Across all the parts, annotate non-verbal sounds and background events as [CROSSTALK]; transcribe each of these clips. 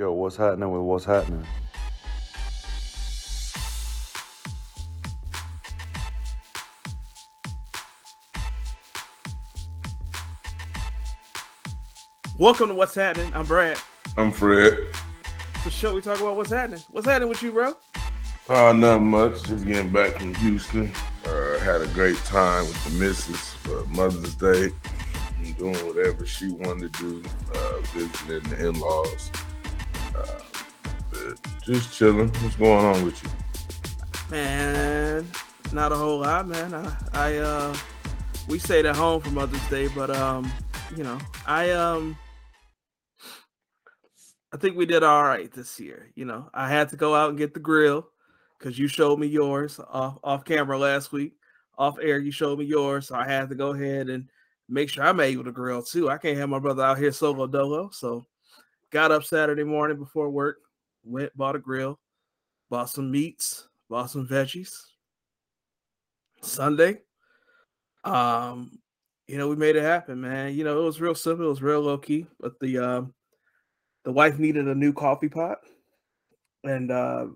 Yo, what's happening with what's happening? Welcome to What's Happening. I'm Brad. I'm Fred. The show we talk about what's happening. What's happening with you, bro? Uh, not much. Just getting back from Houston. Uh, had a great time with the missus for Mother's Day. And doing whatever she wanted to do. Uh, visiting the in-laws. Uh, but just chilling. What's going on with you? Man, not a whole lot, man. I, I uh, we stayed at home for Mother's Day, but um, you know, I um, I think we did all right this year. You know, I had to go out and get the grill because you showed me yours off off camera last week. Off air, you showed me yours, so I had to go ahead and make sure I'm able to grill too. I can't have my brother out here solo dolo. So, got up Saturday morning before work, went bought a grill, bought some meats, bought some veggies. Sunday, um, you know, we made it happen, man. You know, it was real simple, it was real low key, but the um the wife needed a new coffee pot, and uh,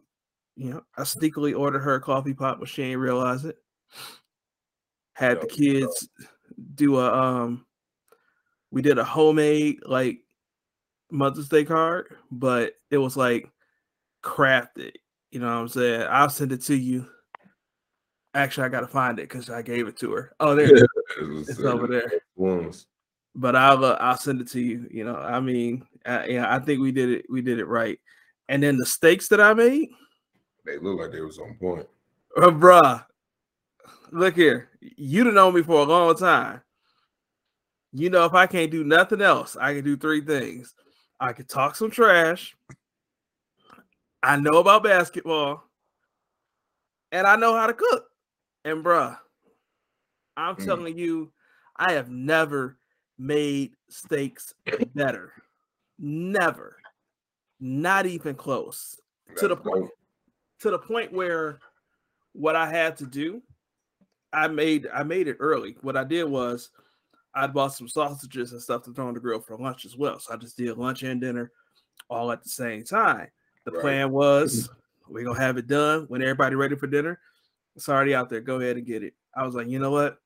you know, I sneakily ordered her a coffee pot, but she ain't realize it. Had the kids do a um, we did a homemade like Mother's Day card, but it was like crafted. You know what I'm saying? I'll send it to you. Actually, I gotta find it because I gave it to her. Oh, there it is. It It's uh, over there. ones. but I'll uh, I'll send it to you. You know, I mean, uh, yeah, I think we did it. We did it right. And then the steaks that I made, They look like they was on point. uh, bruh. Look here, you'd have known me for a long time. You know, if I can't do nothing else, I can do three things. I can talk some trash. I know about basketball, and I know how to cook. And bruh, I'm Mm. telling you, I have never made steaks better. Never. Not even close. To the point to the point where what I had to do, I made I made it early. What I did was I bought some sausages and stuff to throw on the grill for lunch as well. So I just did lunch and dinner all at the same time. The Right. plan was we're gonna have it done when everybody ready for dinner. It's already out there. Go ahead and get it. I was like, you know what?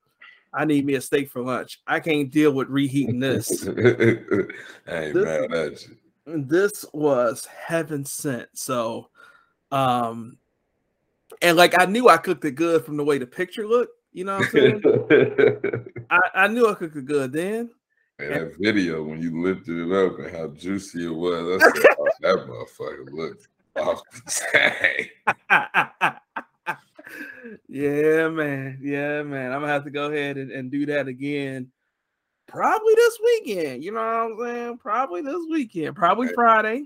I need me a steak for lunch. I can't deal with reheating this. [LAUGHS] This- this was heaven sent. So, um, and like I knew I cooked it good from the way the picture looked. You know what I'm saying? [LAUGHS] I, I knew I cooked it good then. And that [LAUGHS] video when you lifted it up and how juicy it was, I said, oh, that motherfucker looked off the [LAUGHS] chain. yeah, man. Yeah, man. I'm gonna have to go ahead and, and do that again. Probably this weekend. You know what I'm saying? Probably this weekend. Probably Hey. Friday.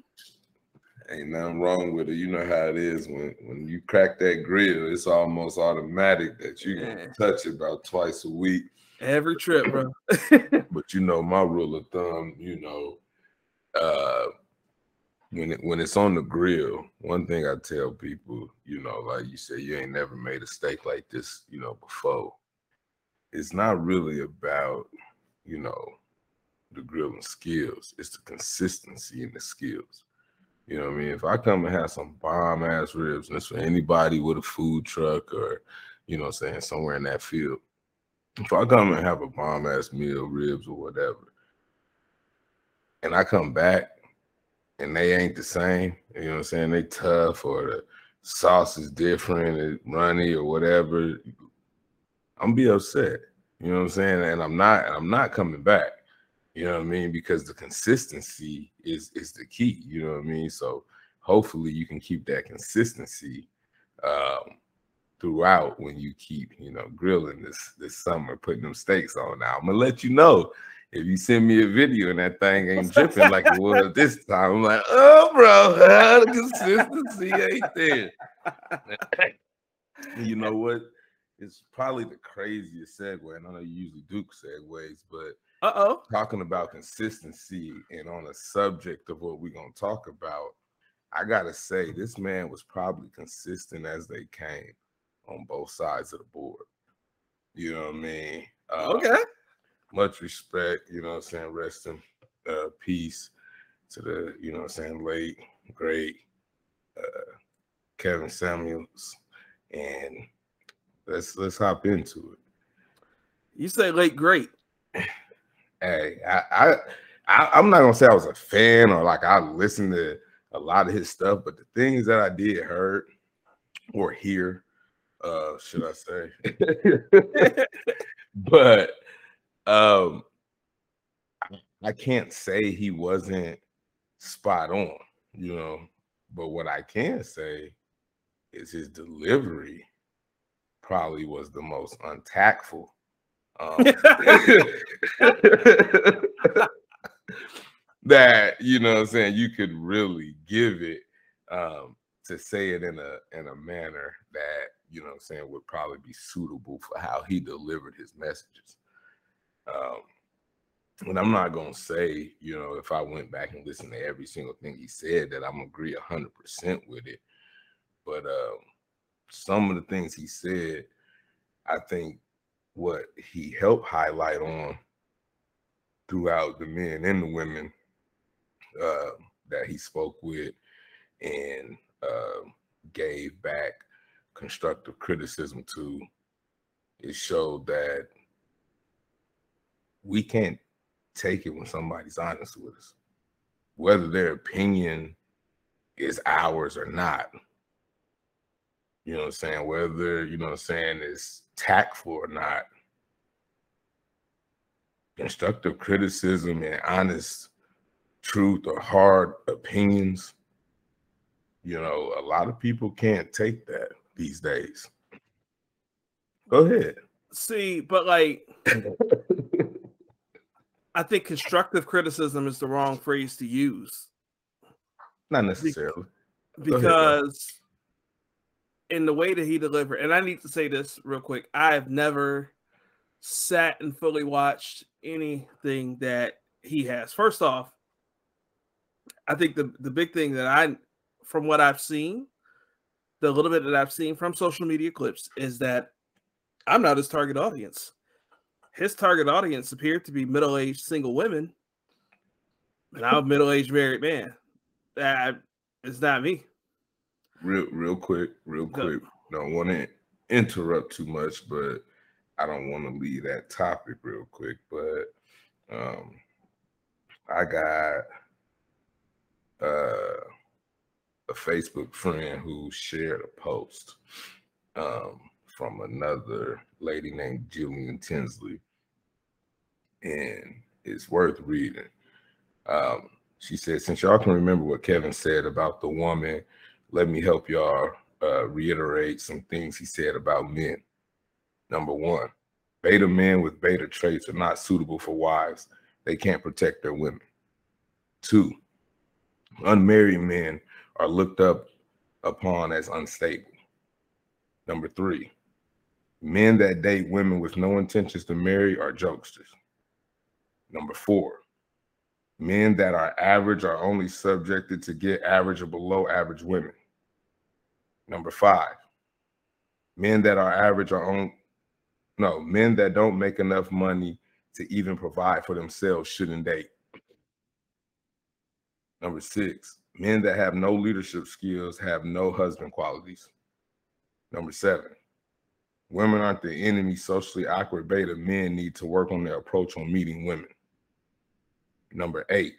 Ain't nothing wrong with it. You know how it is when when you crack that grill, it's almost automatic that you Yeah. touch it about twice a week. Every trip, bro. [LAUGHS] But you know, my rule of thumb, you know, uh when it when it's on the grill, one thing I tell people, you know, like you say, you ain't never made a steak like this, you know, before. It's not really about, you know, the grilling skills. It's the consistency in the skills. You know what I mean? If I come and have some bomb ass ribs, and it's for anybody with a food truck or, you know saying, somewhere in that field. If I come and have a bomb ass meal, ribs or whatever, and I come back and they ain't the same, you know what I'm saying? They tough or the sauce is different, it runny or whatever, I'm be upset. You know what I'm saying? And I'm not I'm not coming back. You know what I mean? Because the consistency is is the key. You know what I mean? So hopefully you can keep that consistency um, throughout when you keep you know grilling this this summer, putting them steaks on. Now I'm gonna let you know if you send me a video and that thing ain't dripping like it was this time. I'm like, oh, bro, the consistency ain't there. you know what? It's probably the craziest segue, and I know you usually do segues, but Uh oh. talking about consistency and on a subject of what we're gonna talk about, I gotta say this man was probably consistent as they came on both sides of the board. You know what I mean? Uh, Okay. Much respect, you know what I'm saying? Rest in uh, peace to the, you know what I'm saying, late, great uh, Kevin Samuels. And let's let's hop into it. You say late great. [SIGHS] Hey, I, I, I am not gonna say I was a fan or like I listened to a lot of his stuff, but the things that I did heard or hear, uh, should I say? [LAUGHS] [LAUGHS] but um I can't say he wasn't spot on, you know. But what I can say is his delivery probably was the most untactful. Um, [LAUGHS] that you know I'm saying you could really give it um, to say it in a in a manner that you know I'm saying would probably be suitable for how he delivered his messages. Um, and I'm not gonna say, you know, if I went back and listened to every single thing he said, that I'm gonna agree hundred percent with it. But um, some of the things he said, I think what he helped highlight on throughout the men and the women uh, that he spoke with and uh, gave back constructive criticism to, it showed that we can't take it when somebody's honest with us, whether their opinion is ours or not. You know what I'm saying? Whether, you know what I'm saying, is tactful or not. Constructive criticism and honest truth or hard opinions, you know, a lot of people can't take that these days. Go ahead. See, but like I think constructive criticism is the wrong phrase to use. Not necessarily. Because in the way that he delivered, and I need to say this real quick, I have never sat and fully watched anything that he has. First off, I think the, the big thing that I, from what I've seen, the little bit that I've seen from social media clips is that I'm not his target audience his target audience appeared to be middle-aged single women, and I'm a middle-aged married man. That is not me. Real, real quick, real quick. Don't want to interrupt too much, but I don't want to leave that topic real quick. But um, I got uh, a Facebook friend who shared a post um, from another lady named Jillian Tinsley, and it's worth reading. Um, she said, Since y'all can remember what Kevin said about the woman, let me help y'all uh, reiterate some things he said about men. Number one, beta men with beta traits are not suitable for wives, they can't protect their women. Two, unmarried men are looked up upon as unstable. Number three, Men that date women with no intentions to marry are jokesters. Number four, men that are average are only subjected to get average or below average women. Number five, men that are average are on no men that don't make enough money to even provide for themselves shouldn't date. Number six, men that have no leadership skills have no husband qualities. Number seven, Women aren't the enemy. Socially awkward beta men need to work on their approach on meeting women. Number eight,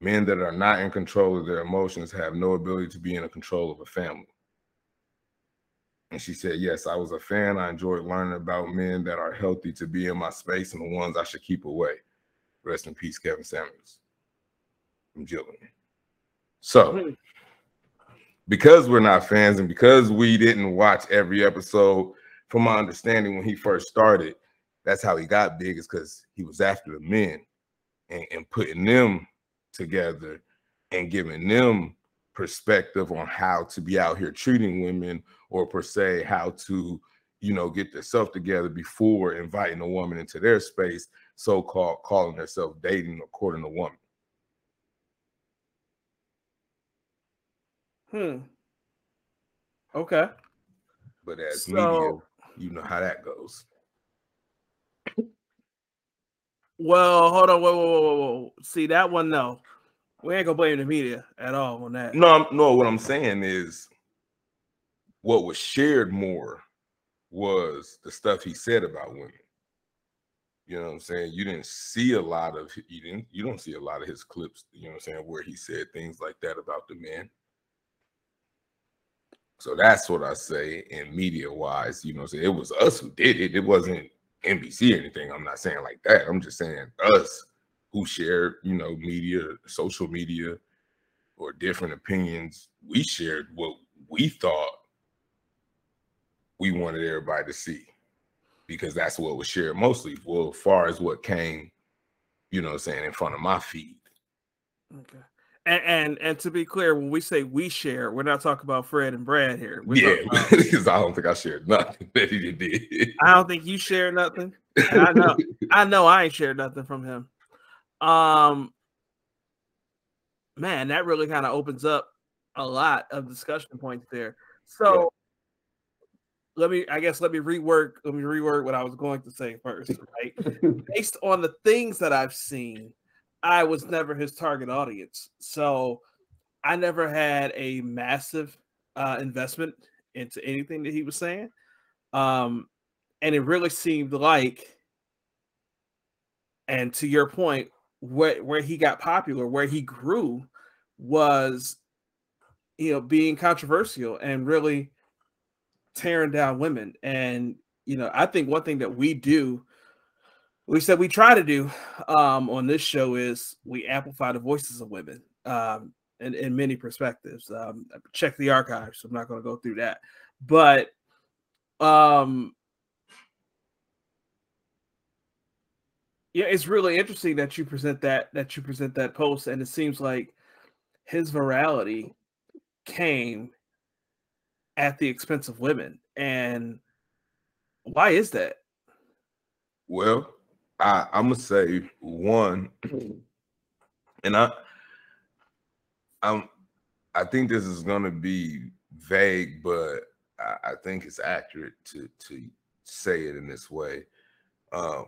men that are not in control of their emotions have no ability to be in control of a family. And she said, Yes, I was a fan. I enjoyed learning about men that are healthy to be in my space and the ones I should keep away. Rest in peace, Kevin Samuels. I'm Jillian. So, hmm. because we're not fans and because we didn't watch every episode, from my understanding, when he first started, that's how he got big, is because he was after the men and, and putting them together and giving them perspective on how to be out here treating women or per se how to you know get themselves together before inviting a woman into their space so-called calling herself dating according to woman hmm okay but as so, media you know how that goes. Well, hold on, whoa, whoa, whoa, whoa. See that one, no. We ain't gonna blame the media at all on that. No, no. What I'm saying is, what was shared more was the stuff he said about women. You know what I'm saying? You didn't see a lot of you didn't you don't see a lot of his clips, you know what I'm saying, where he said things like that about the men. So that's what I say in media wise, you know, so it was us who did it. It wasn't NBC or anything. I'm not saying like that. I'm just saying us who shared, you know, media, social media, or different opinions. We shared what we thought we wanted everybody to see because that's what was shared mostly. Well, as far as what came, you know, saying in front of my feed. Okay. And, and, and to be clear, when we say we share, we're not talking about Fred and Brad here. We're yeah, [LAUGHS] because I don't think I shared nothing [LAUGHS] that he did. I don't think you shared nothing. [LAUGHS] I know, I know, I ain't shared nothing from him. Um, man, that really kind of opens up a lot of discussion points there. So yeah. let me, I guess, let me rework. Let me rework what I was going to say first. Right, based on the things that I've seen I was never his target audience. So I never had a massive uh, investment into anything that he was saying. Um, and it really seemed like, and to your point, where, where he got popular, where he grew was, you know, being controversial and really tearing down women. And, you know, I think one thing that we do we said we try to do um, on this show is we amplify the voices of women um, in, in many perspectives. Um, check the archives. I'm not going to go through that, but um, yeah, it's really interesting that you present that that you present that post, and it seems like his virality came at the expense of women, and why is that? Well, I, I'm gonna say one, and I, I'm, I think this is gonna be vague, but I, I think it's accurate to to say it in this way. Um,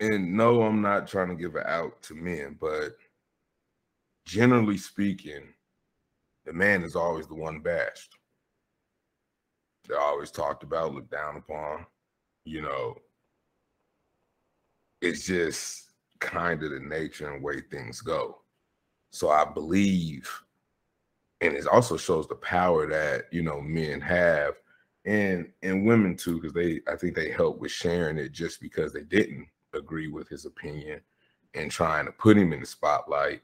and no, I'm not trying to give it out to men, but generally speaking, the man is always the one bashed. They're always talked about, looked down upon you know, it's just kind of the nature and way things go. So I believe, and it also shows the power that you know men have, and and women too, because they I think they help with sharing it just because they didn't agree with his opinion and trying to put him in the spotlight.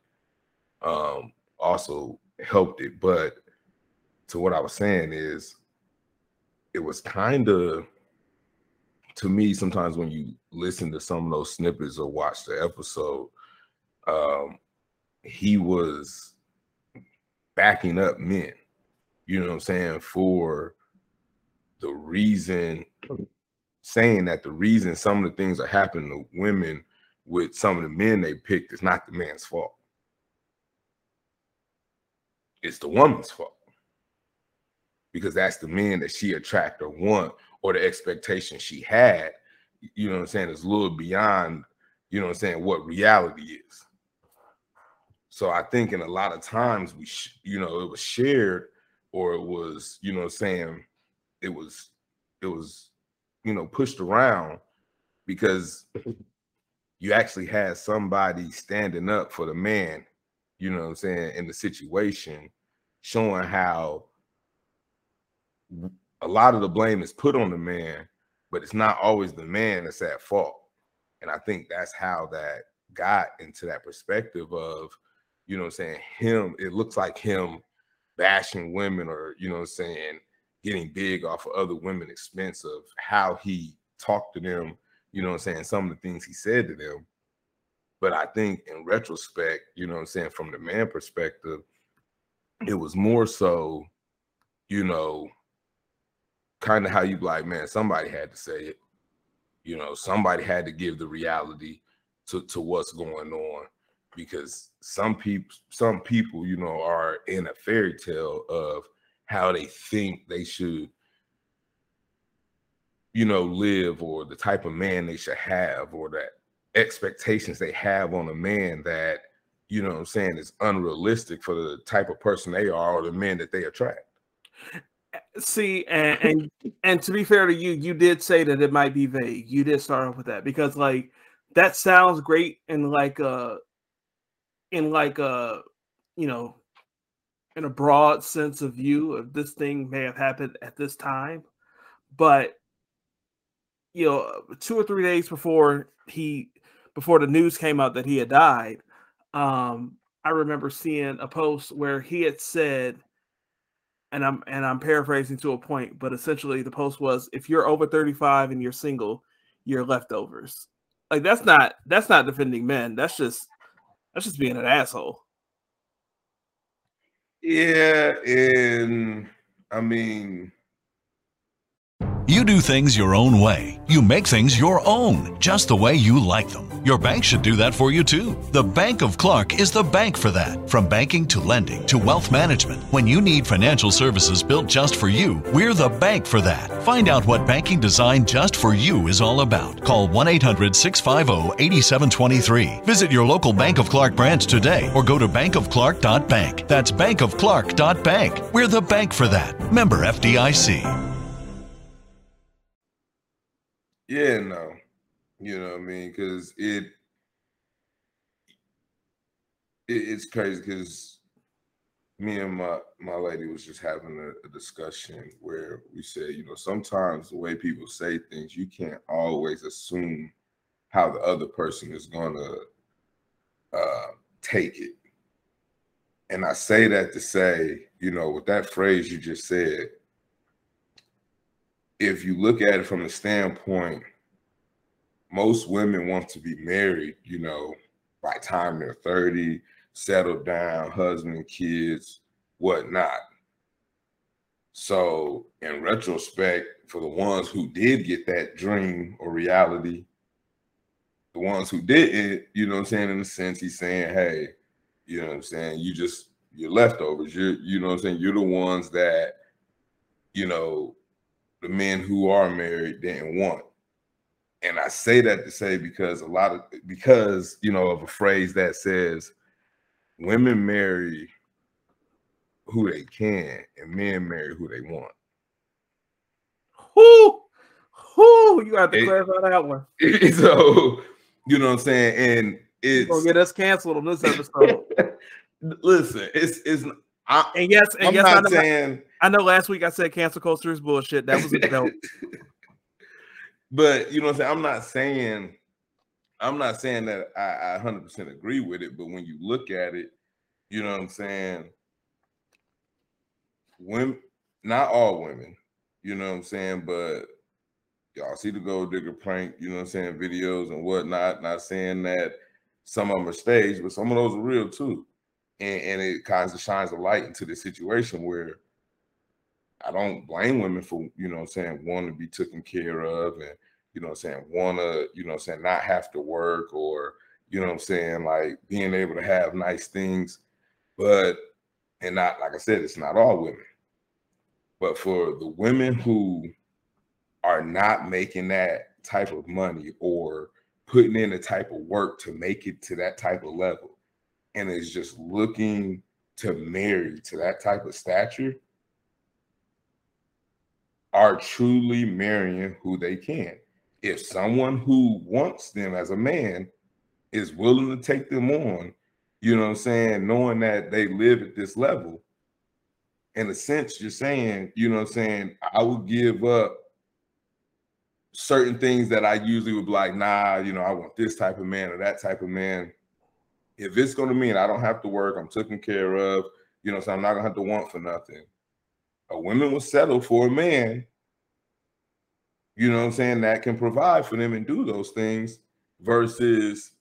Um, also helped it, but to what I was saying is, it was kind of to me, sometimes when you listen to some of those snippets or watch the episode, um, he was backing up men, you know what I'm saying, for the reason, saying that the reason some of the things are happening to women with some of the men they picked is not the man's fault. It's the woman's fault. Because that's the men that she attract or want or the expectation she had, you know what I'm saying, is a little beyond, you know what I'm saying, what reality is. So I think in a lot of times we, sh- you know, it was shared or it was, you know, what I'm saying it was, it was, you know, pushed around because [LAUGHS] you actually had somebody standing up for the man, you know what I'm saying, in the situation, showing how a lot of the blame is put on the man, but it's not always the man that's at fault. And I think that's how that got into that perspective of, you know saying, him, it looks like him bashing women or, you know saying, getting big off of other women expense of how he talked to them, you know saying, some of the things he said to them. But I think in retrospect, you know I'm saying, from the man perspective, it was more so, you know, kind of how you like, man, somebody had to say it. You know, somebody had to give the reality to, to what's going on because some people some people, you know, are in a fairy tale of how they think they should you know live or the type of man they should have or that expectations they have on a man that you know what I'm saying is unrealistic for the type of person they are or the men that they attract. See, and, and and to be fair to you, you did say that it might be vague. You did start off with that because like that sounds great in like a in like a you know in a broad sense of view of this thing may have happened at this time, but you know, two or three days before he before the news came out that he had died, um, I remember seeing a post where he had said and I'm and I'm paraphrasing to a point, but essentially the post was if you're over 35 and you're single, you're leftovers. Like that's not that's not defending men. That's just that's just being an asshole. Yeah, and I mean you do things your own way. You make things your own, just the way you like them. Your bank should do that for you too. The Bank of Clark is the bank for that. From banking to lending to wealth management, when you need financial services built just for you, we're the bank for that. Find out what banking designed just for you is all about. Call 1 800 650 8723. Visit your local Bank of Clark branch today or go to bankofclark.bank. That's bankofclark.bank. We're the bank for that. Member FDIC. Yeah, no. You know what I mean? Because it, it it's crazy because me and my my lady was just having a, a, discussion where we said, you know, sometimes the way people say things, you can't always assume how the other person is gonna uh, take it. And I say that to say, you know, with that phrase you just said, if you look at it from the standpoint, most women want to be married, you know, by time they're 30, settled down, husband, kids, whatnot. So, in retrospect, for the ones who did get that dream or reality, the ones who didn't, you know what I'm saying? In a sense, he's saying, hey, you know what I'm saying? You just, you're leftovers. You're, you know what I'm saying? You're the ones that, you know, the men who are married didn't want. And I say that to say because a lot of because you know of a phrase that says women marry who they can and men marry who they want. Who who you got to clarify that one. [LAUGHS] So you know what I'm saying? And it's gonna get us canceled on this episode. [LAUGHS] listen, it's it's I, and yes, and I'm yes, not saying. I know last week I said cancel culture is bullshit. That was a joke. [LAUGHS] but you know what I'm saying. I'm not saying. I'm not saying that I, I 100% agree with it, but when you look at it, you know what I'm saying. Women, not all women, you know what I'm saying, but y'all see the gold digger prank, you know what I'm saying, videos and whatnot. Not saying that some of them are staged, but some of those are real too and, and it kind of shines a light into the situation where I don't blame women for, you know I'm saying, wanting to be taken care of and, you know I'm saying, want to, you know I'm saying, not have to work or, you know I'm saying, like being able to have nice things. But, and not, like I said, it's not all women. But for the women who are not making that type of money or putting in the type of work to make it to that type of level, and is just looking to marry to that type of stature are truly marrying who they can. If someone who wants them as a man is willing to take them on, you know what I'm saying, knowing that they live at this level, in a sense, you're saying, you know what I'm saying, I would give up certain things that I usually would be like, nah, you know, I want this type of man or that type of man if it's going to mean I don't have to work, I'm taken care of, you know, so I'm not going to have to want for nothing. A woman will settle for a man, you know what I'm saying, that can provide for them and do those things versus,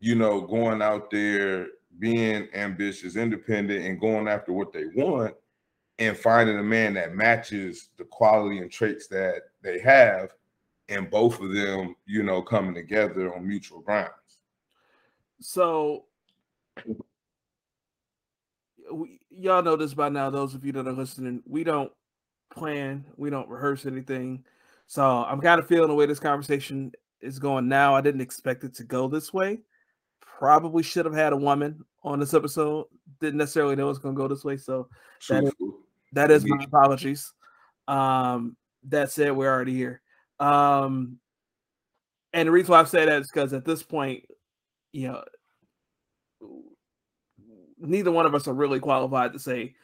you know, going out there being ambitious, independent, and going after what they want and finding a man that matches the quality and traits that they have and both of them, you know, coming together on mutual grounds. So we, y'all know this by now. Those of you that are listening, we don't plan, we don't rehearse anything. So I'm kind of feeling the way this conversation is going now. I didn't expect it to go this way. Probably should have had a woman on this episode. Didn't necessarily know it's going to go this way. So that is, that is my apologies. Um, that said, we're already here. Um, and the reason why I've said that is because at this point, you know, neither one of us are really qualified to say,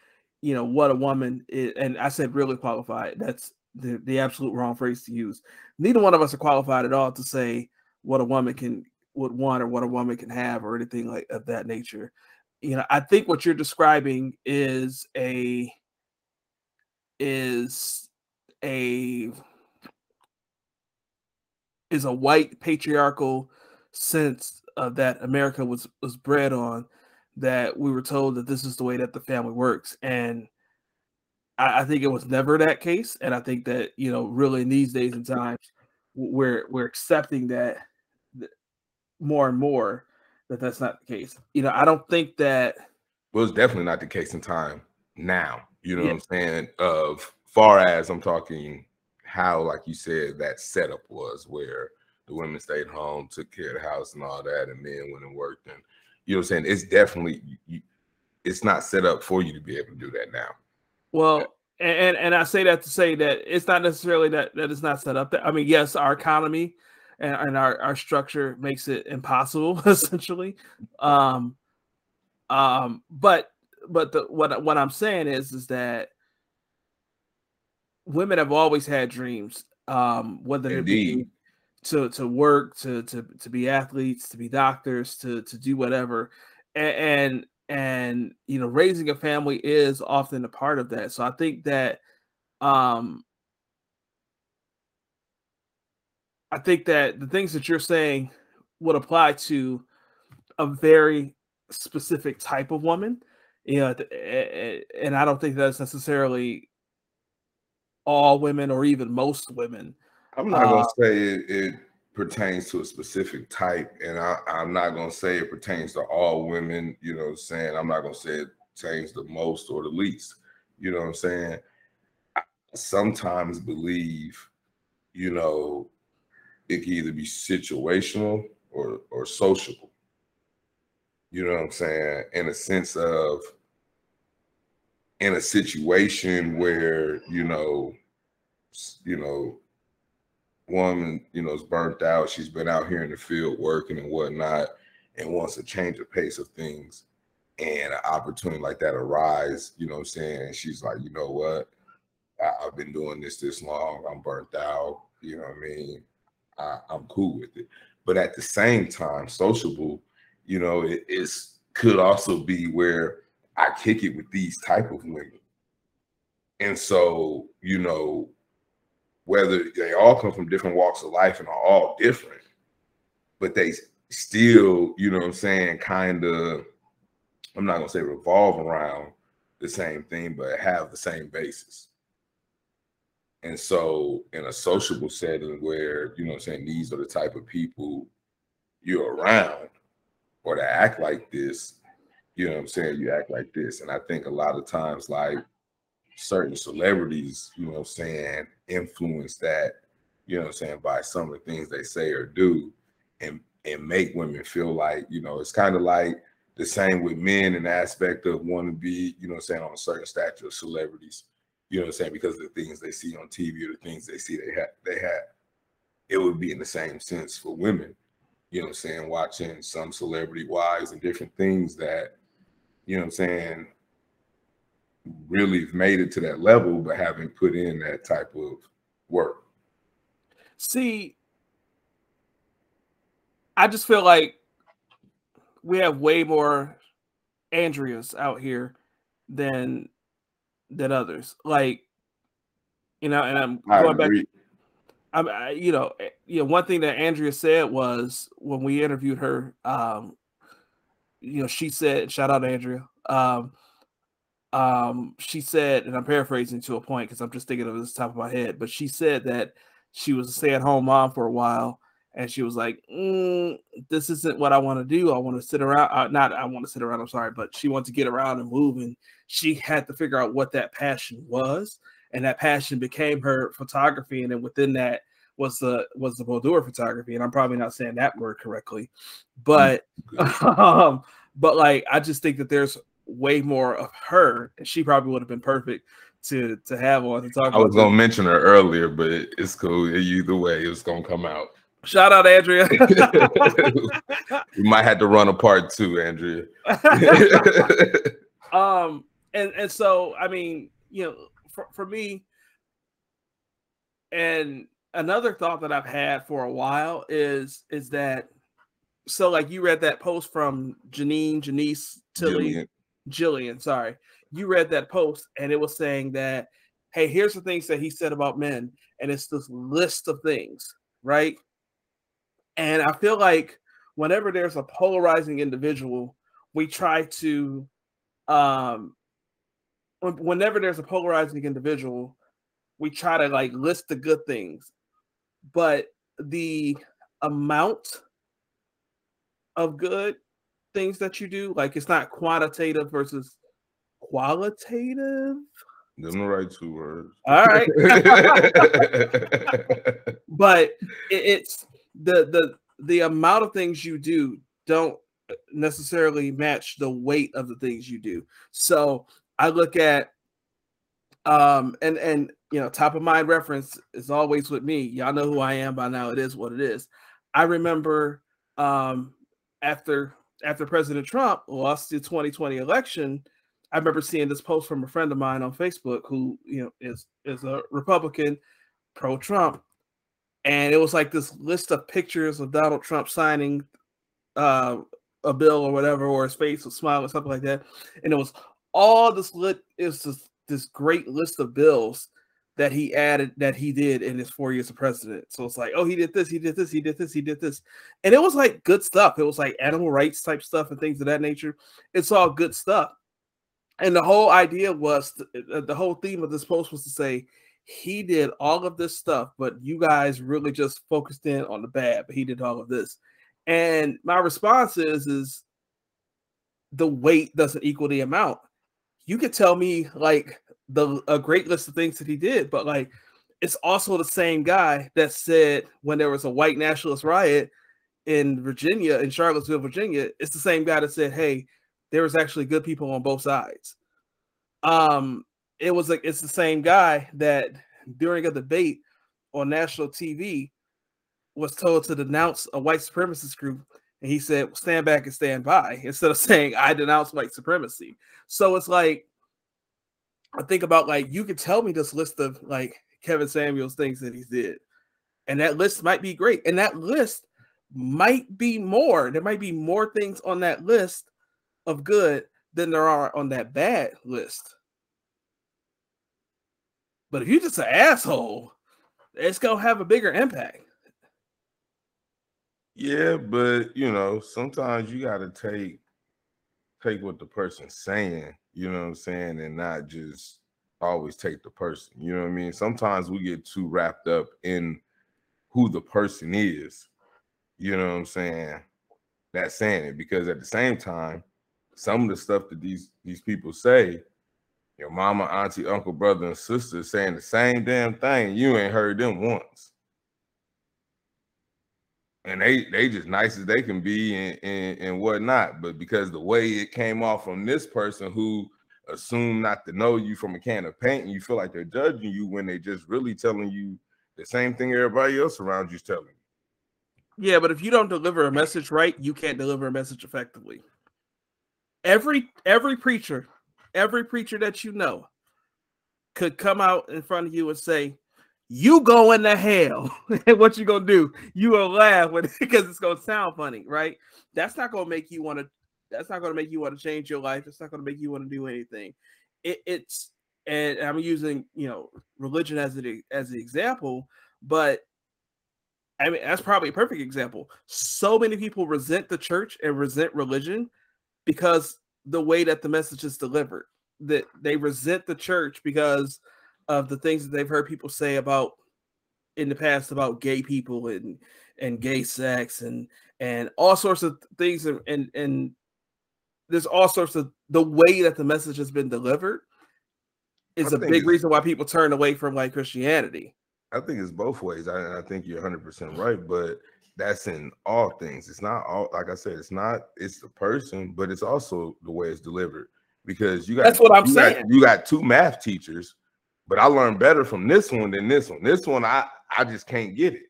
you know, what a woman is. And I said really qualified. That's the, the absolute wrong phrase to use. Neither one of us are qualified at all to say what a woman can would want or what a woman can have or anything like of that nature. You know, I think what you're describing is a is a is a white patriarchal sense of that America was was bred on that we were told that this is the way that the family works and I, I, think it was never that case and I think that you know really in these days and times we're we're accepting that more and more that that's not the case you know I don't think that well it's definitely not the case in time now you know yeah. what I'm saying of far as I'm talking how, like you said, that setup was where the women stayed home, took care of the house and all that, and men went and worked. And you know what I'm saying? It's definitely you, it's not set up for you to be able to do that now. Well, and and I say that to say that it's not necessarily that that it's not set up. That I mean, yes, our economy and, and our our structure makes it impossible [LAUGHS] essentially. Um, um, but but the what what I'm saying is is that women have always had dreams, um, whether Indeed. it be to to work, to to to be athletes, to be doctors, to to do whatever, and, and and you know raising a family is often a part of that. So I think that um I think that the things that you're saying would apply to a very specific type of woman. You know, and I don't think that's necessarily all women or even most women. I'm not gonna uh, say it, it, pertains to a specific type, and I, am not gonna say it pertains to all women. You know, what I'm saying I'm not gonna say it pertains the most or the least. You know what I'm saying? I sometimes believe, you know, it can either be situational or or sociable. You know what I'm saying? In a sense of in a situation where you know you know woman you know is burnt out. She's been out here in the field working and whatnot and wants to change the pace of things. And an opportunity like that arise you know what i'm saying? She's like you know what? I, have been doing this this long. I'm burnt out. You know what i mean? I, i'm cool with it. But at the same time sociable you know it is could also be where I kick it with these type of women. And so, you know, whether they all come from different walks of life and are all different, but they still, you know what I'm saying, kind of, I'm not gonna say revolve around the same thing, but have the same basis. And so in a sociable setting where, you know what I'm saying, these are the type of people you're around or to act like this, you know what I'm saying, you act like this. And I think a lot of times, like certain celebrities, you know what I'm saying, influence that, you know what I'm saying, by some of the things they say or do and and make women feel like, you know, it's kind of like the same with men in aspect of wanting to be, you know I'm saying, on a certain stature of celebrities, you know what I'm saying, because of the things they see on TV or the things they see they have they have. It would be in the same sense for women, you know I'm saying, watching some celebrity wives and different things that you know what I'm saying, really made it to that level, but haven't put in that type of work. See, I just feel like we have way more Andreas out here than than others. Like, you know, and I'm I going agree. back. I'm, I, you know, eh, you know, one thing that Andrea said was when we interviewed her, um, you know, she said, shout out to Andrea. Um, um, she said, and I'm paraphrasing to a point because I'm just thinking of this top of my head, but she said that she was a stay-at-home mom for a while, and she was like, mm, "This isn't what I want to do. I want to sit around. Uh, not I want to sit around. I'm sorry, but she wanted to get around and move, and she had to figure out what that passion was, and that passion became her photography, and then within that was the was the Boudoir photography, and I'm probably not saying that word correctly, but [LAUGHS] um, but like I just think that there's way more of her, and she probably would have been perfect to to have on to talk. I was gonna mention her earlier, but it's cool either way. It's gonna come out. Shout out, Andrea. [LAUGHS] we might have to run a part two, Andrea. [LAUGHS] um, and and so I mean, you know, for, for me, and another thought that I've had for a while is is that so like you read that post from Janine, Janice, Tilly, Jillian. Jillian, sorry. You read that post and it was saying that, hey, here's the things that he said about men, and it's this list of things, right? And I feel like whenever there's a polarizing individual, we try to um whenever there's a polarizing individual, we try to like list the good things but the amount of good things that you do, like it's not quantitative versus qualitative. Them the right two words. All right. [LAUGHS] [LAUGHS] but it's the the the amount of things you do don't necessarily match the weight of the things you do. So I look at um and and you know, top of mind reference is always with me. Y'all know who I am by now. It is what it is. I remember um, after after President Trump lost the 2020 election, I remember seeing this post from a friend of mine on Facebook who you know is is a Republican pro Trump, and it was like this list of pictures of Donald Trump signing uh, a bill or whatever, or his face would smile or something like that, and it was all this lit. is this, this great list of bills that he added that he did in his four years of president. So it's like, oh, he did this, he did this, he did this, he did this. And it was like good stuff. It was like animal rights type stuff and things of that nature. It's all good stuff. And the whole idea was uh, the whole theme of this post was to say he did all of this stuff, but you guys really just focused in on the bad, but he did all of this. And my response is is the weight doesn't equal the amount. You could tell me like the a great list of things that he did, but like it's also the same guy that said when there was a white nationalist riot in Virginia, in Charlottesville, Virginia, it's the same guy that said, Hey, there was actually good people on both sides. Um, it was like it's the same guy that during a debate on national TV was told to denounce a white supremacist group and he said stand back and stand by instead of [LAUGHS] saying i denounce white supremacy so it's like I think about like you could tell me this list of like Kevin Samuels things that he did, and that list might be great, and that list might be more. There might be more things on that list of good than there are on that bad list. But if you're just an asshole, it's gonna have a bigger impact. Yeah, but you know, sometimes you gotta take take what the person's saying you know what I'm saying, and not just always take the person. You know what I mean? Sometimes we get too wrapped up in who the person is. You know what I'm saying? That's saying it because at the same time, some of the stuff that these these people say, your mama, auntie, uncle, brother, and sister saying the same damn thing. You ain't heard them once and they they just nice as they can be and, and, and whatnot. But because the way it came off from this person who assumed not to know you from a can of paint, and you feel like they're judging you when they just really telling you the same thing everybody else around you's telling you. Yeah, but if you don't deliver a message right, you can't deliver a message effectively. Every every preacher, every preacher that you know could come out in front of you and say, you going to hell. [LAUGHS] and what you gonna do? You gonna laugh because [LAUGHS] it's gonna sound funny, right? That's not gonna make you want to. That's not gonna make you want to change your life. It's not gonna make you want to do anything. It, it's and I'm using you know religion as an as an example, but I mean that's probably a perfect example. So many people resent the church and resent religion because the way that the message is delivered. That they resent the church because of the things that they've heard people say about in the past about gay people and and gay sex and and all sorts of things and and, and there's all sorts of the way that the message has been delivered is I a big reason why people turn away from like Christianity. I think it's both ways. I, I think you're 100 percent right, but that's in all things. It's not all like I said. It's not. It's the person, but it's also the way it's delivered. Because you got That's what I'm you saying. Got, you got two math teachers, but I learned better from this one than this one. This one, I I just can't get it.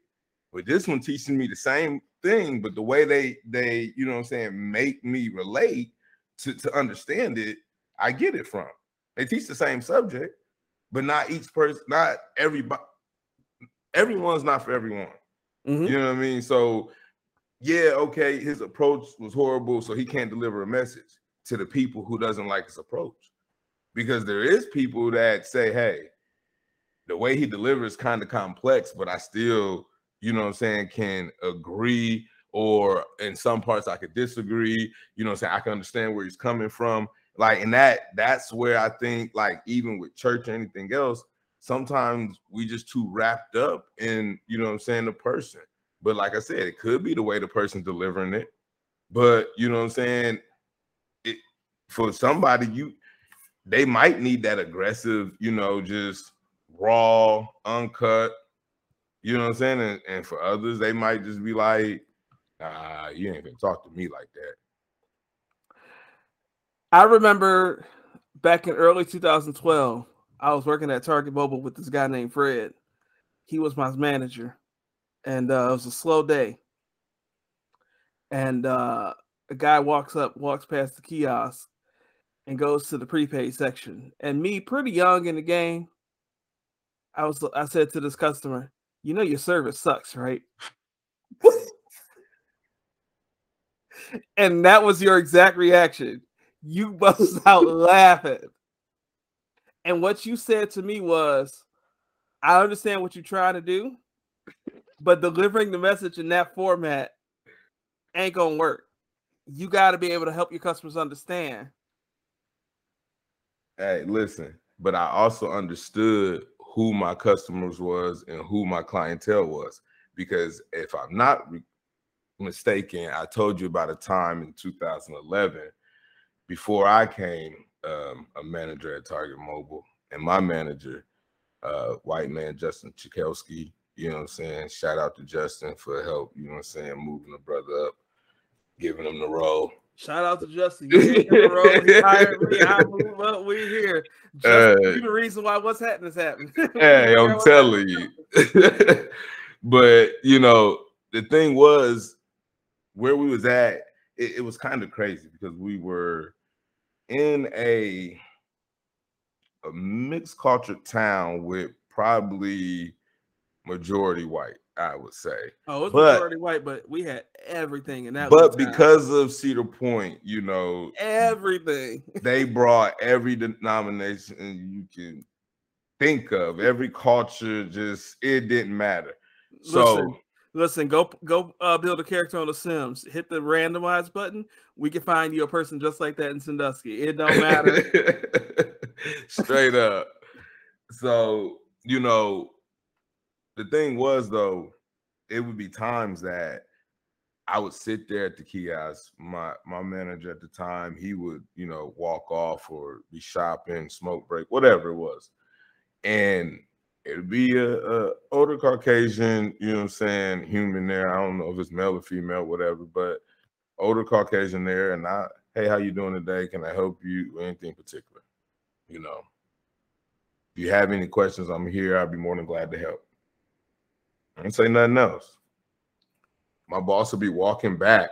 But this one teaching me the same thing, but the way they they you know what I'm saying make me relate to to understand it, I get it from. They teach the same subject, but not each person, not everybody. Everyone's not for everyone. Mhm. You know what I mean? So, yeah, okay, his approach was horrible, so he can't deliver a message to the people who doesn't like his approach. Because there is people that say, "Hey, the way he delivers kind of complex, but I still, you know what I'm saying, can agree or in some parts I could disagree, you know what I'm saying? I can understand where he's coming from. Like and that that's where I think like even with church or anything else, sometimes we just too wrapped up in, you know what I'm saying, the person. But like I said, it could be the way the person delivering it. But you know what I'm saying? It for somebody you they might need that aggressive, you know, just raw, uncut. You know what I'm saying? And, and for others, they might just be like, ah, you ain't gonna talk to me like that. I remember back in early 2012, I was working at Target Mobile with this guy named Fred. He was my manager, and uh, it was a slow day. And uh, a guy walks up, walks past the kiosk, and goes to the prepaid section. And me, pretty young in the game, I was I said to this customer, "You know your service sucks, right?" [LAUGHS] and that was your exact reaction. You [LAUGHS] bust out laughing. And what you said to me was, I understand what you're trying to do, but delivering the message in that format ain't gonna work. You got to be able to help your customers understand. Hey, listen, but I also understood who my customers was and who my clientele was. Because if I'm not mistaken, I told you about a time in 2011 before I came um, a manager at Target Mobile, and my manager, uh, white man Justin Chikowski, you know what I'm saying? Shout out to Justin for help, you know what I'm saying, moving the brother up, giving him the role. Shout out to Justin. You came in the road, he hired me. I move up. We here. Justin, Uh, you the reason why what's happening is happening. [LAUGHS] hey, I'm telling you. [LAUGHS] but you know, the thing was where we was at, it, it was kind of crazy because we were in a a mixed culture town with probably majority white, I would say. Oh, it's But- majority white, but we had everything in that. But because of Cedar Point, you know, everything. [LAUGHS] they brought every denomination you can think of, every culture, just it didn't matter. So Listen, listen, go go uh, build a character on The Sims. Hit the randomize button. We can find you a person just like that in Sandusky. It don't matter. [LAUGHS] straight up. So, you know, the thing was though, it would be times that I would sit there at the kiosk. My my manager at the time, he would, you know, walk off or be shopping, smoke break, whatever it was. And it'd be a, a older Caucasian, you know what I'm saying, human there. I don't know if it's male or female, whatever, but older Caucasian there. And I, hey, how you doing today? Can I help you anything particular? You know. If you have any questions, I'm here. I'll be more than glad to help. I don't say nothing else. My boss will be walking back.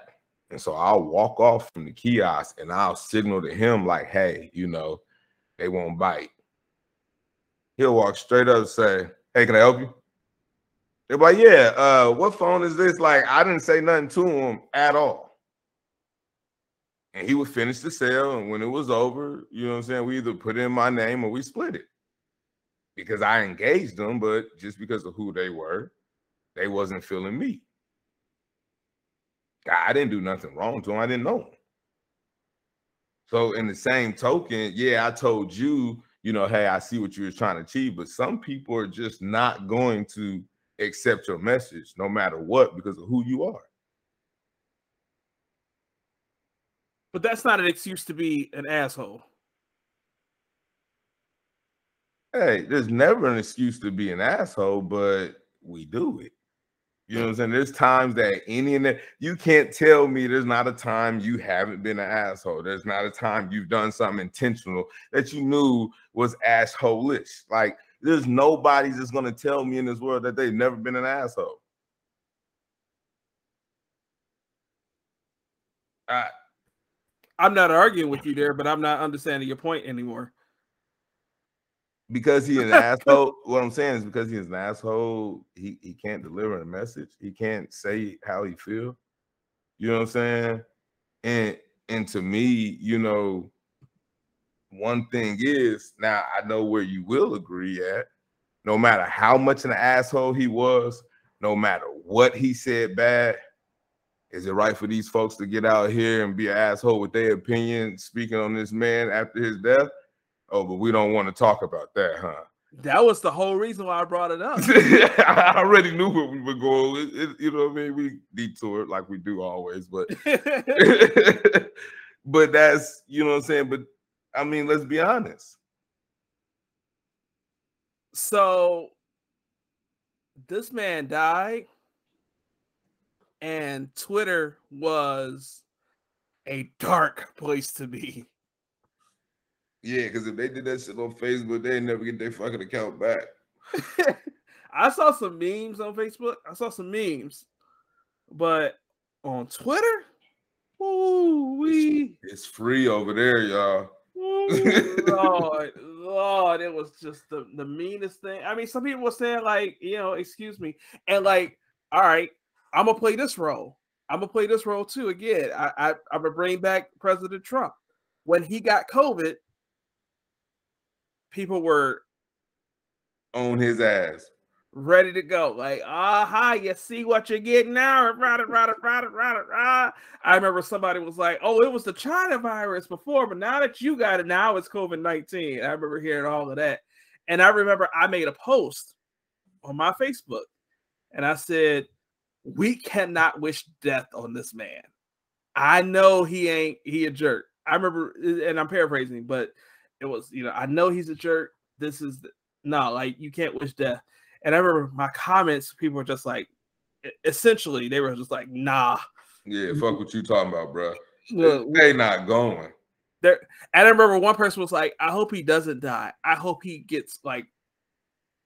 And so I'll walk off from the kiosk and I'll signal to him, like, hey, you know, they won't bite. He'll walk straight up and say, Hey, can I help you? They're like, Yeah, uh, what phone is this? Like, I didn't say nothing to him at all. And he would finish the sale. And when it was over, you know what I'm saying? We either put in my name or we split it because I engaged them, but just because of who they were, they wasn't feeling me. I didn't do nothing wrong to them. I didn't know them. So in the same token, yeah, I told you, you know, hey, I see what you were trying to achieve, but some people are just not going to accept your message no matter what because of who you are. but that's not an excuse to be an asshole. Hey, there's never an excuse to be an asshole, but we do it. You know what I'm saying? There's times that any and that you can't tell me there's not a time you haven't been an asshole. There's not a time you've done something intentional that you knew was assholish. Like there's nobody that's gonna tell me in this world that they've never been an asshole. I, I'm not arguing with you there, but I'm not understanding your point anymore. Because he's an asshole. What I'm saying is because he's an asshole, he, he can't deliver a message. He can't say how he feel. You know what I'm saying? And and to me, you know, one thing is now I know where you will agree at. No matter how much an asshole he was, no matter what he said bad, is it right for these folks to get out here and be an asshole with their opinion speaking on this man after his death? Oh, but we don't want to talk about that, huh? That was the whole reason why I brought it up. [LAUGHS] I already knew where we were going. It, it, you know what I mean? We detoured like we do always, but [LAUGHS] but that's you know what I'm saying. But I mean, let's be honest. So this man died, and Twitter was a dark place to be. Yeah, because if they did that shit on Facebook, they never get their fucking account back. [LAUGHS] I saw some memes on Facebook. I saw some memes, but on Twitter, ooh, we it's, it's free over there, y'all. [LAUGHS] Lord, Lord, it was just the, the meanest thing. I mean, some people were saying, like, you know, excuse me, and like, all right, I'm gonna play this role. I'm gonna play this role too. Again, I, I I'm gonna bring back President Trump when he got COVID people were on his ass, ready to go. Like, aha, you see what you're getting now. Rah, rah, rah, rah, rah, I remember somebody was like, oh, it was the China virus before, but now that you got it, now it's COVID 19. I remember hearing all of that. And I remember I made a post on my Facebook and I said, we cannot wish death on this man. I know he ain't he a jerk. I remember, and I'm paraphrasing, but it was, you know, I know he's a jerk. This is the, no, like you can't wish death. And I remember my comments, people were just like, essentially, they were just like, nah. Yeah, fuck what you talking about, bro. They not going. There, and I remember one person was like, I hope he doesn't die. I hope he gets like,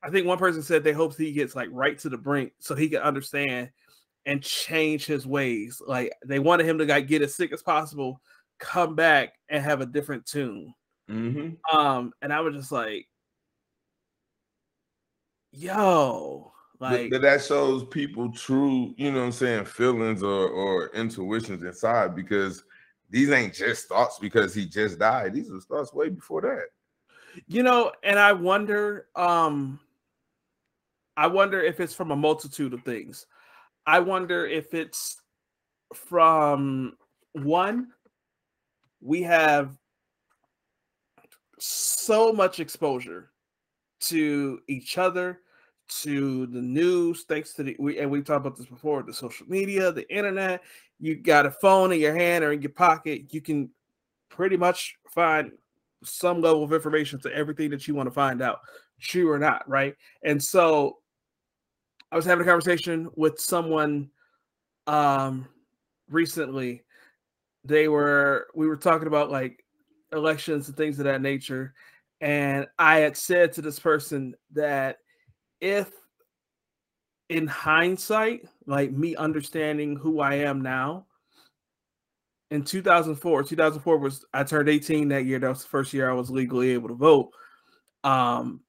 I think one person said they hope he gets like right to the brink so he can understand and change his ways. Like they wanted him to like get as sick as possible, come back and have a different tune. Mm-hmm. Um, and I was just like, yo, like but, that shows people true, you know what I'm saying, feelings or or intuitions inside because these ain't just thoughts because he just died. These are thoughts way before that. You know, and I wonder, um, I wonder if it's from a multitude of things. I wonder if it's from one, we have so much exposure to each other, to the news, thanks to the we and we talked about this before, the social media, the internet. You got a phone in your hand or in your pocket, you can pretty much find some level of information to everything that you want to find out, true or not, right? And so I was having a conversation with someone um recently. They were we were talking about like elections and things of that nature. And I had said to this person that if in hindsight, like me understanding who I am now, in 2004, 2004 was I turned 18 that year. That was the first year I was legally able to vote. Um,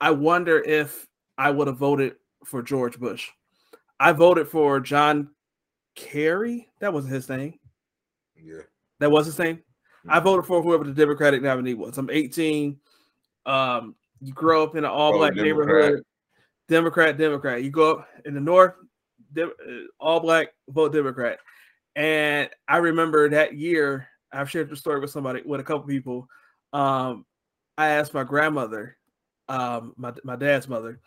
I wonder if I would have voted for George Bush. I voted for John Kerry. That wasn't his name. Yeah. That was his name. I voted for whoever the Democratic nominee was. I'm 18. Um, you grow up in an all black neighborhood, Democrat, Democrat. You go up in the north, uh, all black, vote Democrat. And I remember that year, I've shared the story with somebody, with a couple people. Um, I asked my grandmother, um, my, my dad's mother,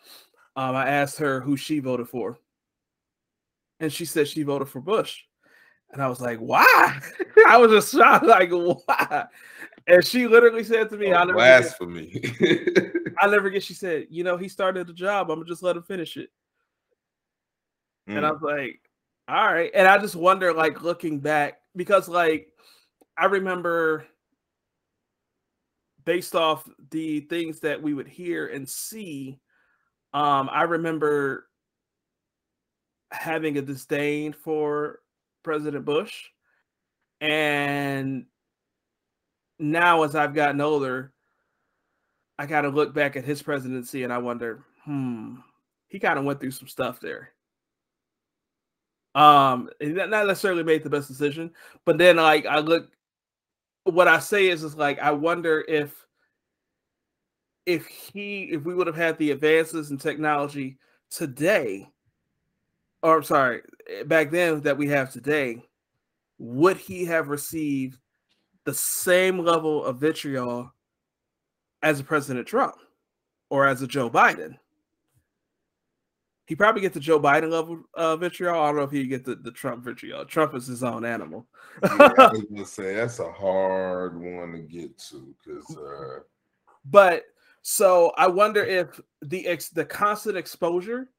um, I asked her who she voted for. And she said she voted for Bush. And I was like, why? [LAUGHS] I was just shocked, like, why? And she literally said to me, oh, I'll never blasphemy. I'll never get. She said, "You know, he started the job. I'm gonna just let him finish it." Mm. And I was like, "All right." And I just wonder, like, looking back, because like I remember, based off the things that we would hear and see, um, I remember having a disdain for President Bush, and now as I've gotten older I kind of look back at his presidency and I wonder, hmm, he kind of went through some stuff there. Um, and not necessarily made the best decision, but then like I look, what I say is, is like I wonder if if he if we would have had the advances in technology today, or I'm sorry, back then that we have today, would he have received the same level of vitriol as a President Trump or as a Joe Biden. He probably gets the Joe Biden level uh, vitriol. I don't know if he get the, the Trump vitriol. Trump is his own animal. yeah, I [LAUGHS] was gonna say that's a hard one to get to because. Uh... But so I wonder if the ex the constant exposure,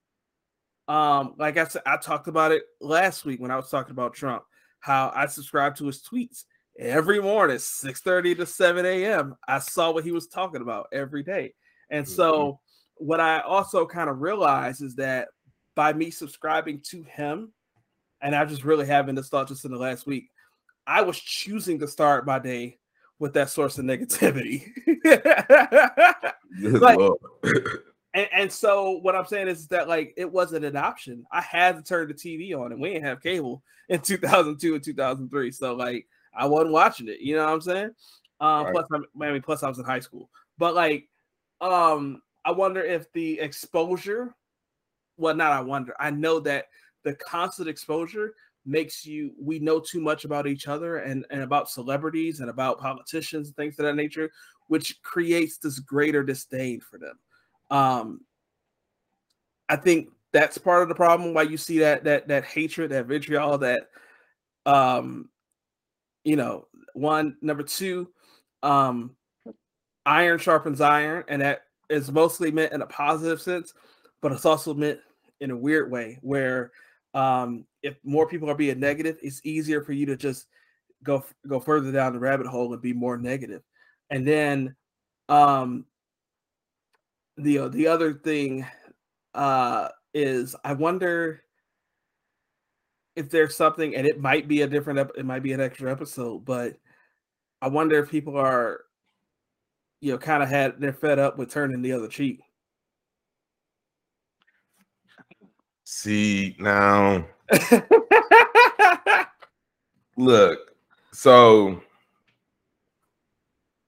um, like I said, I talked about it last week when I was talking about Trump, how I subscribe to his tweets every morning, 6 30 to 7 a.m. I saw what he was talking about every day. And mm-hmm. so, what I also kind of realized is that by me subscribing to him, and I just really having this thought just in the last week, I was choosing to start my day with that source of negativity. [LAUGHS] like, [LAUGHS] and, and, so what I'm saying is that like it wasn't an option. I had to turn the TV on, and we didn't have cable [LAUGHS] in 2002 and 2003. So like I wasn't watching it. You know what I'm saying? Um, right. Plus, I'm, I mean, plus I was in high school. But like, um, I wonder if the exposure. Well, not I wonder. I know that the constant exposure makes you we know too much about each other and and about celebrities and about politicians and things of that nature which creates this greater disdain for them um i think that's part of the problem why you see that that that hatred that vitriol that um you know, one number two, um, iron sharpens iron, and that is mostly meant in a positive sense, but it's also meant in a weird way where um, if more people are being negative, it's easier for you to just go go further down the rabbit hole and be more negative. And then um, the uh, the other thing uh, is I wonder if there's something, and it might be a different, it might be an extra episode, but I wonder if people are, you know, kind of had they're fed up with turning the other cheek. See now, [LAUGHS] look, so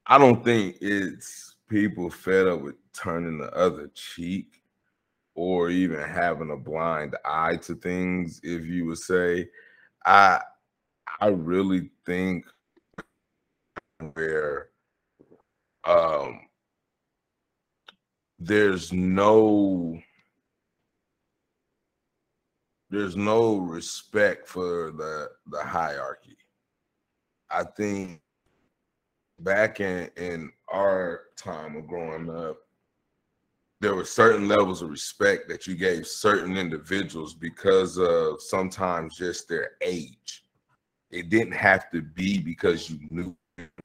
I don't think it's people fed up with turning the other cheek or even having a blind eye to things if you would say i i really think where um there's no there's no respect for the the hierarchy. I think back in in our time of growing up there were certain levels of respect that you gave certain individuals because of sometimes just their age. It didn't have to be because you knew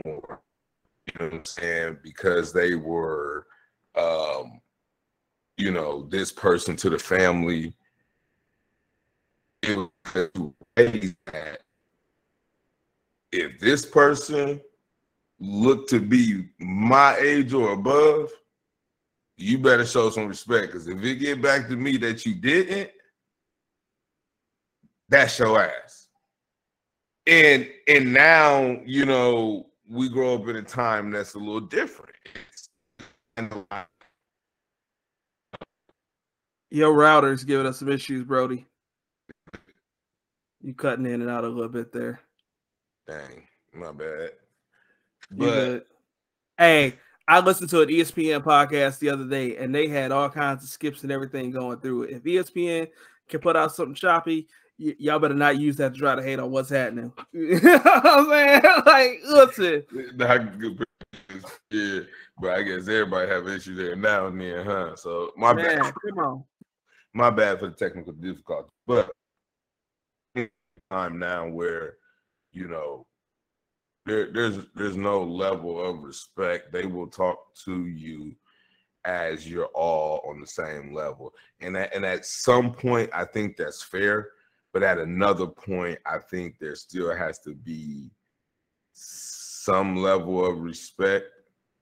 more. You know what I'm saying? Because they were, um, you know, this person to the family. It was that if this person looked to be my age or above, you better show some respect because if it get back to me that you didn't, that's your ass. And and now you know we grow up in a time that's a little different. Your router's giving us some issues, Brody. You cutting in and out a little bit there. Dang, my bad. But hey, I listened to an ESPN podcast the other day, and they had all kinds of skips and everything going through it. If ESPN can put out something choppy, y- y'all better not use that to try to hate on what's happening. [LAUGHS] you know what I'm saying? [LAUGHS] Like, listen. [LAUGHS] Yeah, but I guess everybody have issues there now and then, huh? So my Man, bad. come on. My bad for the technical difficulty. But time now where, you know, there, there's there's no level of respect. They will talk to you as you're all on the same level. And at, and at some point, I think that's fair. But at another point, I think there still has to be some level of respect,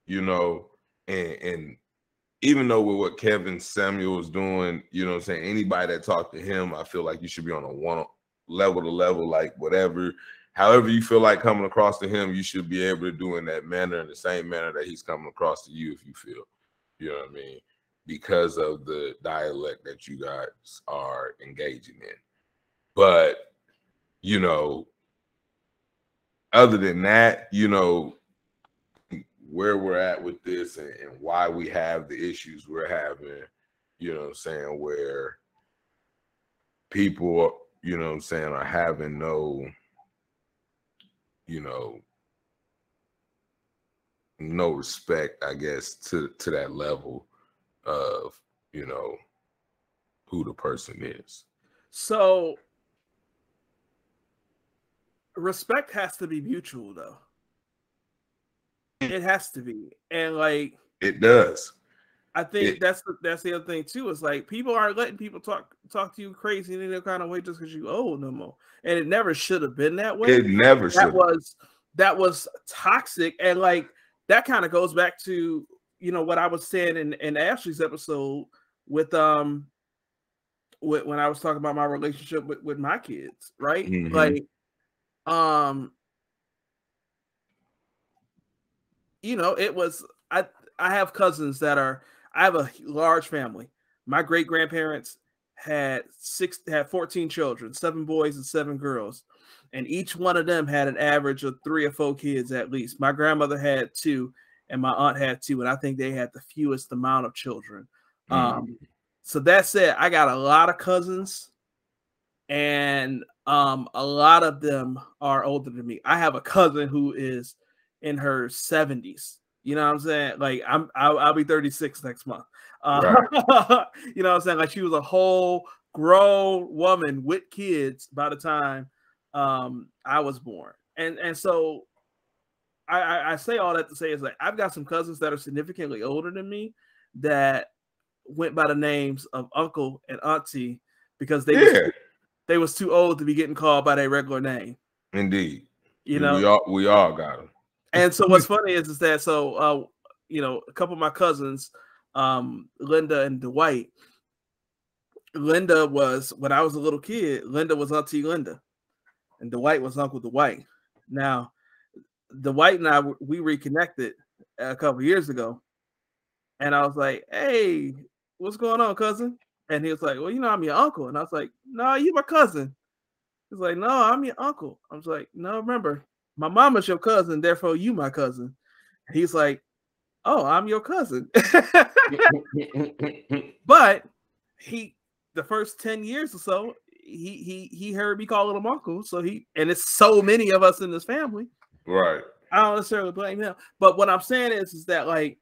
you know, and, and even though with what Kevin Samuel is doing, you know what I'm saying, anybody that talked to him, I feel like you should be on a one level to level, like whatever, however you feel like coming across to him, you should be able to do in that manner, in the same manner that he's coming across to you if you feel. You know what I mean? Because of the dialect that you guys are engaging in. But, you know, other than that, you know, where we're at with this and, and why we have the issues we're having, you know what I'm saying, where people, you know what I'm saying, are having no, you know, no respect, I guess, to to that level of, you know, who the person is. So respect has to be mutual though. It has to be. And like It does. I think It- that's the, that's the other thing too. Is like people aren't letting people talk talk to you crazy in any kind of way just because you old no more. And it never should have been that way. It never that should. was that was toxic and like that kind of goes back to you know what I was saying in, in Ashley's episode with um with, when I was talking about my relationship with, with my kids, right? Mhm. Like um you know, it was I I have cousins that are I have a large family. My great grandparents had six had 14 children, seven boys and seven girls. And each one of them had an average of three or four kids at least. My grandmother had two, and my aunt had two, and I think they had the fewest amount of children. Um, so that said, I got a lot of cousins, and um, a lot of them are older than me. I have a cousin who is in her 70s. You know what I'm saying? Like I'm I'll, I'll be 36 next month. Uh, [LAUGHS] you know what I'm saying? Like she was a whole grown woman with kids by the time um I was born. And and so I, I, I say all that to say is like I've got some cousins that are significantly older than me that went by the names of uncle and auntie because they was, they was too old to be getting called by their regular name. indeed. You know, we all we all got them. And so what's [LAUGHS] funny is is that so uh you know a couple of my cousins um linda and dwight linda was when i was a little kid linda was auntie linda and dwight was uncle dwight. Now dwight and I we reconnected a couple years ago and i was like hey what's going on cousin? And he was like well you know i'm your uncle. And i was like no you my cousin. He's like no i'm your uncle. I was like no remember my mama's your cousin, therefore you my cousin. He's like, oh, I'm your cousin. [LAUGHS] but he, the first 10 years or so, he he he heard me calling him uncle. So he and it's so many of us in this family. right. I don't necessarily blame him. But what I'm saying is, is that like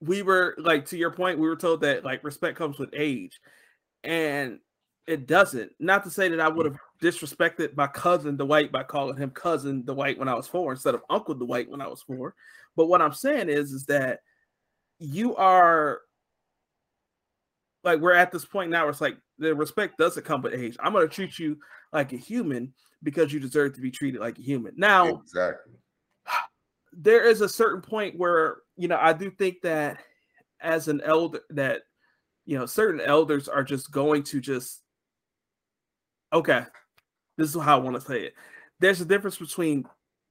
we were like to your point, we were told that like respect comes with age. And it doesn't. Not to say that I would have disrespected my cousin Dwight by calling him cousin Dwight when I was four instead of Uncle Dwight when I was four. But what I'm saying is, is that you are like we're at this point now where it's like the respect doesn't come with age. I'm gonna treat you like a human because you deserve to be treated like a human. Now Exactly. [SIGHS] there is a certain point where you know I do think that as an elder that you know certain elders are just going to just okay this is how I want to say it. There's a difference between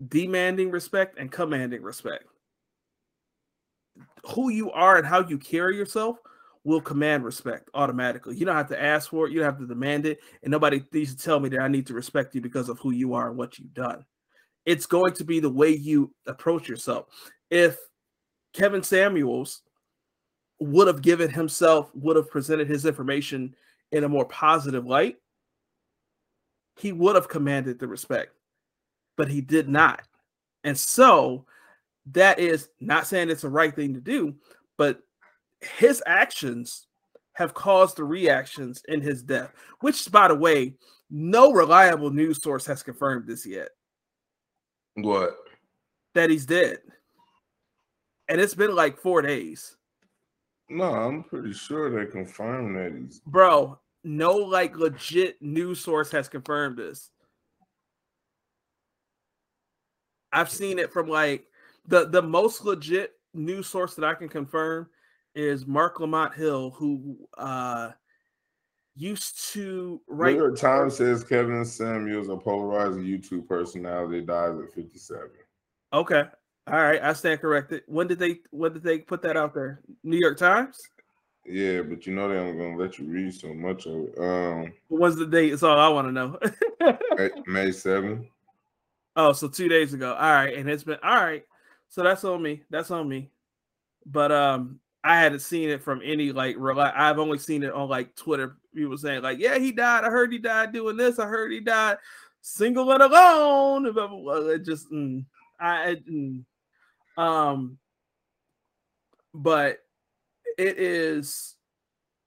demanding respect and commanding respect. Who you are and how you carry yourself will command respect automatically. You don't have to ask for it. You don't have to demand it. And nobody needs to tell me that I need to respect you because of who you are and what you've done. It's going to be the way you approach yourself. If Kevin Samuels would have given himself, would have presented his information in a more positive light, he would have commanded the respect, but he did not. And so that is not saying it's the right thing to do, but his actions have caused the reactions in his death, which, by the way, no reliable news source has confirmed this yet. What? That he's dead. And it's been like four days. No, I'm pretty sure they confirmed that he's bro. No, like legit news source has confirmed this. I've seen it from like the the most legit news source that I can confirm is Marc Lamont Hill, who uh used to write. New York Times says Kevin Samuels, a polarizing YouTube personality, dies at 57. Okay, all right, I stand corrected. When did they when did they put that out there? New York Times. Yeah, but you know they aren't gonna let you read so much of it. Um, what's the date? It's all I want to know. May [LAUGHS] 7th. Oh, so two days ago. All right, and it's been all right. So that's on me. That's on me. But um, I hadn't seen it from any like real. I've only seen it on like Twitter. People saying like, "Yeah, he died. I heard he died doing this. I heard he died single and alone." It just, mm, I, mm, um, but it is,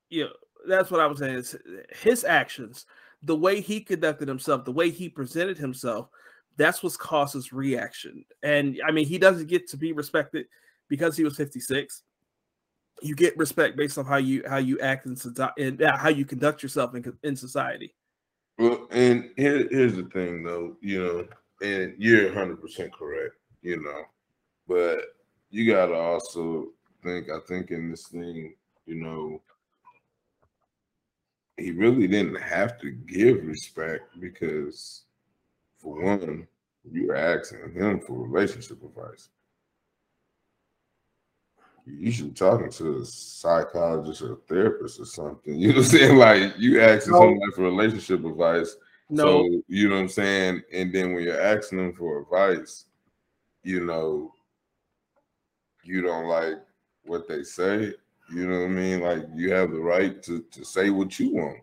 you know, that's what I was saying. Is his actions, the way he conducted himself, the way he presented himself, that's what's caused his reaction. And I mean, he doesn't get to be respected because he was 56. You get respect based on how you how you act in society and uh, how you conduct yourself in, in society. Well, and here, here's the thing, though, you know, and you're 100 percent correct, you know, but you got to also think, I think in this thing, you know, he really didn't have to give respect because, for one, you were asking him for relationship advice. You should be talking to a psychologist or a therapist or something. [LAUGHS] You know what I'm saying? Like you asking no. somebody for relationship advice. No. So you know what I'm saying? And then when you're asking them for advice, you know, you don't like what they say. You know what I mean? Like you have the right to, to say what you want.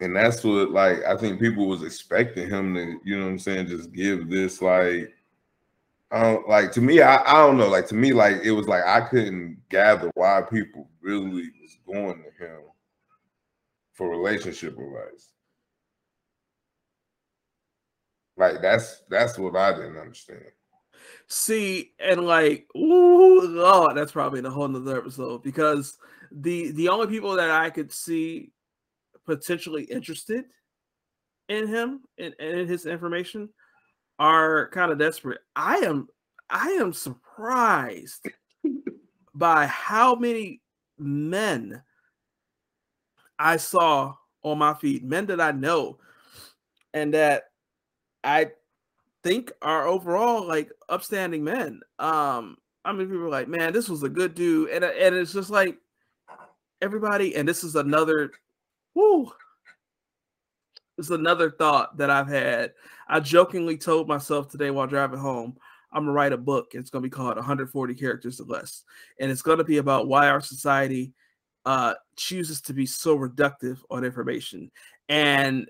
And that's what like I think people was expecting him to, you know what I'm saying, just give this like I don't like to me, I, I don't know, like to me, like it was like I couldn't gather why people really was going to him for relationship advice. Like that's that's what I didn't understand. See, and like, ooh, Lord, that's probably a whole nother episode because the the only people that I could see potentially interested in him and, and in his information are kind of desperate. I am I am surprised [LAUGHS] by how many men I saw on my feed, men that I know and that I think are overall like upstanding men. Um, I mean, people like, man, this was a good dude, and and it's just like everybody. And this is another, whoo, this is another thought that I've had. I jokingly told myself today while driving home, I'm gonna write a book. It's gonna be called 140 Characters or Less, and it's gonna be about why our society uh, chooses to be so reductive on information. And